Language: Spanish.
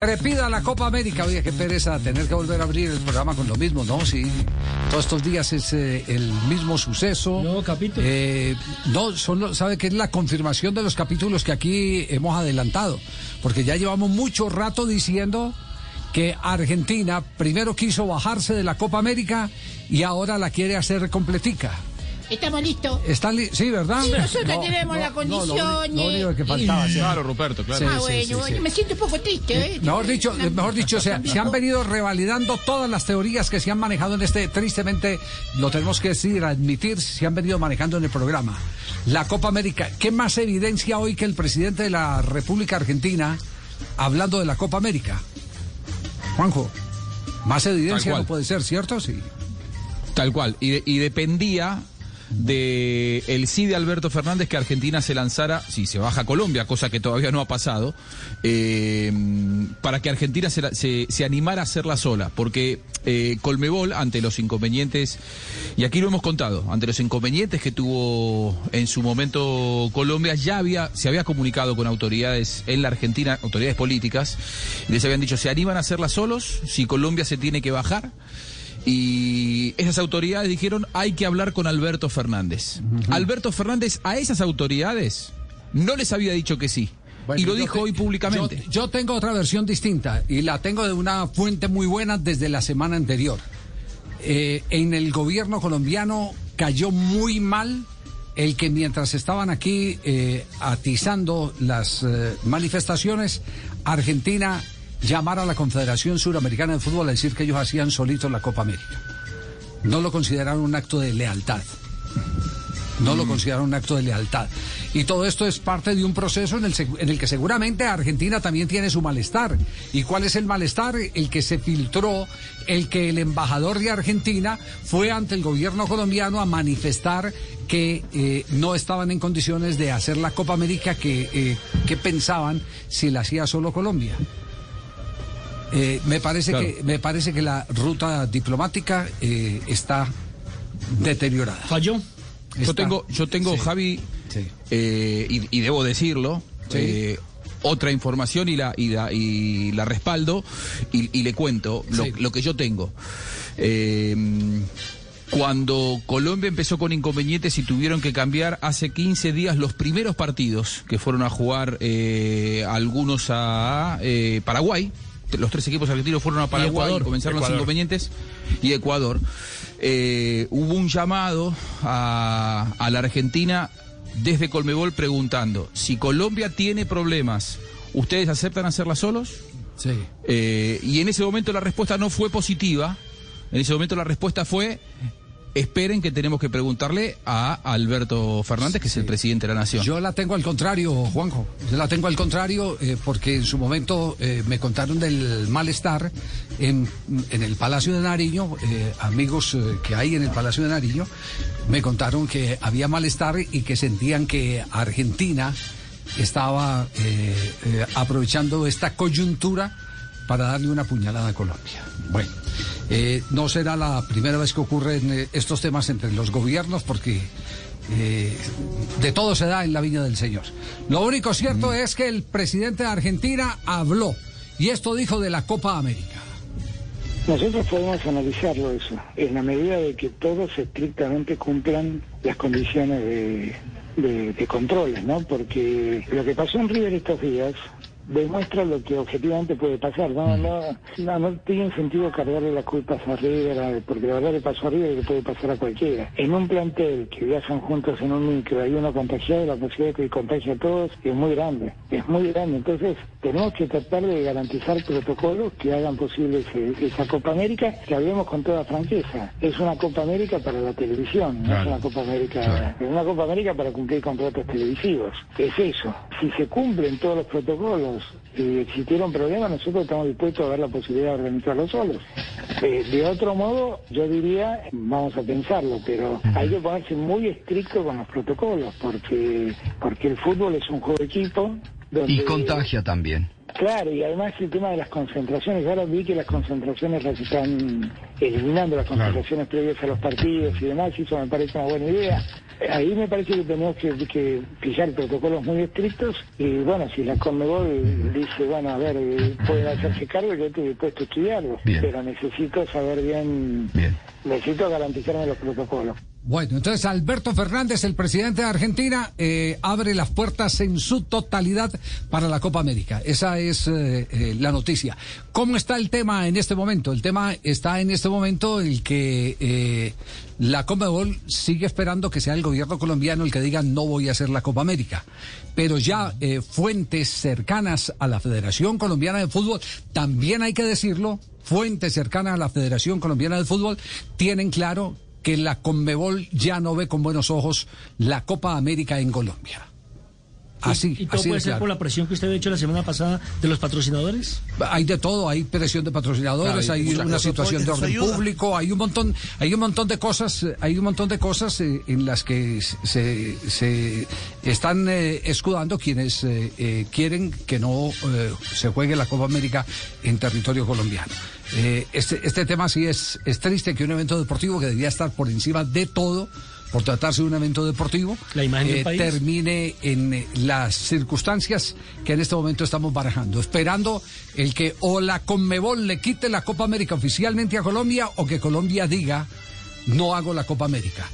Repida la Copa América, oye, qué pereza tener que volver a abrir el programa con lo mismo, ¿no? Sí, todos estos días es eh, el mismo suceso. No, capítulo. Eh, no, solo sabe que es la confirmación de los capítulos que aquí hemos adelantado, porque ya llevamos mucho rato diciendo que Argentina primero quiso bajarse de la Copa América y ahora la quiere hacer completica. Estamos listos. ¿Están li- sí, ¿verdad? Sí, nosotros No, tenemos no, las no, lo único- condiciones. lo único que faltaba. sí. Claro, Ruperto, claro. Sí, ah, sí, bueno, sí, bueno, sí. me siento un poco triste, ¿eh? Mejor dicho, mejor dicho, se, se han venido revalidando todas las teorías que se han manejado en este, tristemente, lo tenemos que decir, admitir, se han venido manejando en el programa. La Copa América, ¿qué más evidencia hoy que el presidente de la República Argentina hablando de la Copa América? Juanjo, más evidencia no puede ser, ¿cierto? Sí. Tal cual. Y, de- y dependía de el sí de Alberto Fernández que Argentina se lanzara, si se baja Colombia, cosa que todavía no ha pasado, eh, para que Argentina se, se- se animara a hacerla sola. Porque eh, Colmebol, ante los inconvenientes, y aquí lo hemos contado, ante los inconvenientes que tuvo en su momento Colombia, ya había, se había comunicado con autoridades en la Argentina, autoridades políticas, y les habían dicho, se animan a hacerla solos, si Colombia se tiene que bajar. Y esas autoridades dijeron hay que hablar con Alberto Fernández. Alberto Fernández a esas autoridades no les había dicho que sí. Bueno, y lo dijo te- hoy públicamente. Yo, yo tengo otra versión distinta y la tengo de una fuente muy buena desde la semana anterior. Eh, en el gobierno colombiano cayó muy mal el que mientras estaban aquí eh, atizando las eh, manifestaciones, Argentina llamara a la Confederación Suramericana de Fútbol a decir que ellos hacían solitos la Copa América. No lo consideraron un acto de lealtad. No lo consideraron un acto de lealtad. Y todo esto es parte de un proceso en el, en el que seguramente Argentina también tiene su malestar. ¿Y cuál es el malestar? El que se filtró, el que el embajador de Argentina fue ante el gobierno colombiano a manifestar que eh, no estaban en condiciones de hacer la Copa América que, eh, que pensaban si la hacía solo Colombia. Eh, me parece Claro. que me parece que la ruta diplomática eh, está deteriorada. Falló. Yo tengo, yo tengo Sí. Javi, Sí. eh, y, y debo decirlo, Sí. eh, otra información y la, y la, y la respaldo y, y le cuento lo, Sí. lo que yo tengo. Eh, cuando Colombia empezó con inconvenientes y tuvieron que cambiar hace 15 días los primeros partidos que fueron a jugar eh, algunos a eh, Paraguay, los tres equipos argentinos fueron a Paraguay y, Ecuador. comenzaron los inconvenientes y Ecuador. Eh, hubo un llamado a, a la Argentina desde Colmebol preguntando si Colombia tiene problemas, ¿ustedes aceptan hacerla solos? Sí. Eh, y en ese momento la respuesta no fue positiva. En ese momento la respuesta fue, esperen que tenemos que preguntarle a Alberto Fernández, que es el presidente de la Nación. Yo la tengo al contrario, Juanjo. Yo la tengo al contrario eh, porque en su momento eh, me contaron del malestar en, en el Palacio de Nariño, eh, amigos que hay en el Palacio de Nariño, me contaron que había malestar y que sentían que Argentina estaba aprovechando esta coyuntura para darle una puñalada a Colombia. Bueno, eh, no será la primera vez que ocurren eh, estos temas entre los gobiernos porque eh, de todo se da en la viña del Señor. Lo único cierto es que el presidente de Argentina habló y esto dijo de la Copa América. Nosotros podemos analizarlo eso, en la medida de que todos estrictamente cumplan las condiciones de, de, de controles, ¿no? Porque lo que pasó en River estos días demuestra lo que objetivamente puede pasar. No, no, no, no tiene sentido cargarle las culpas a River, porque la verdad le pasó a River y le puede pasar a cualquiera. En un plantel que viajan juntos en un micro, hay uno contagiado, la posibilidad de que contagie a todos es muy grande, es muy grande. Entonces, tenemos que tratar de garantizar protocolos que hagan posible ese- esa Copa América, que hablemos con toda franqueza. Es una Copa América para la televisión, no es una Copa América, es una Copa América para cumplir contratos televisivos. Es eso. Si se cumplen todos los protocolos y existieron problemas, nosotros estamos dispuestos a ver la posibilidad de organizarlo solos. Eh, de otro modo, yo diría, vamos a pensarlo, pero hay que ponerse muy estricto con los protocolos, porque porque el fútbol es un juego de equipo. Donde, Y contagia también. Claro, y además el tema de las concentraciones. Ahora vi que las concentraciones las están eliminando, las concentraciones previas a los partidos y demás, y eso me parece una buena idea. Ahí me parece que tenemos que, que fijar protocolos muy estrictos y bueno, si la Conmebol dice, bueno, a ver, eh, puede hacerse cargo, yo estoy dispuesto a estudiarlo, Bien. pero necesito saber bien, Bien. necesito garantizarme los protocolos. Bueno, entonces Alberto Fernández, el presidente de Argentina, eh, abre las puertas en su totalidad para la Copa América. Esa es eh, eh, la noticia. ¿Cómo está el tema en este momento? El tema está en este momento el que la Conmebol sigue esperando que sea el gobierno colombiano el que diga no voy a hacer la Copa América. Pero ya fuentes cercanas a la Federación Colombiana de Fútbol, también hay que decirlo, fuentes cercanas a la Federación Colombiana de Fútbol tienen claro que la Conmebol ya no ve con buenos ojos la Copa América en Colombia. Así, ¿Y, y todo así puede de ser claro. por la presión que usted ha hecho la semana pasada de los patrocinadores? Hay de todo, hay presión de patrocinadores, Claro, hay una situación de orden público, hay un montón, hay un montón de cosas, hay un montón de cosas eh, en las que se, se están eh, escudando quienes eh, eh, quieren que no eh, se juegue la Copa América en territorio colombiano. Eh, este, este tema sí es, es triste que un evento deportivo que debía estar por encima de todo, por tratarse de un evento deportivo, La imagen del eh, país. termine en eh, las circunstancias que en este momento estamos barajando, esperando el que o la Conmebol le quite la Copa América oficialmente a Colombia o que Colombia diga no hago la Copa América.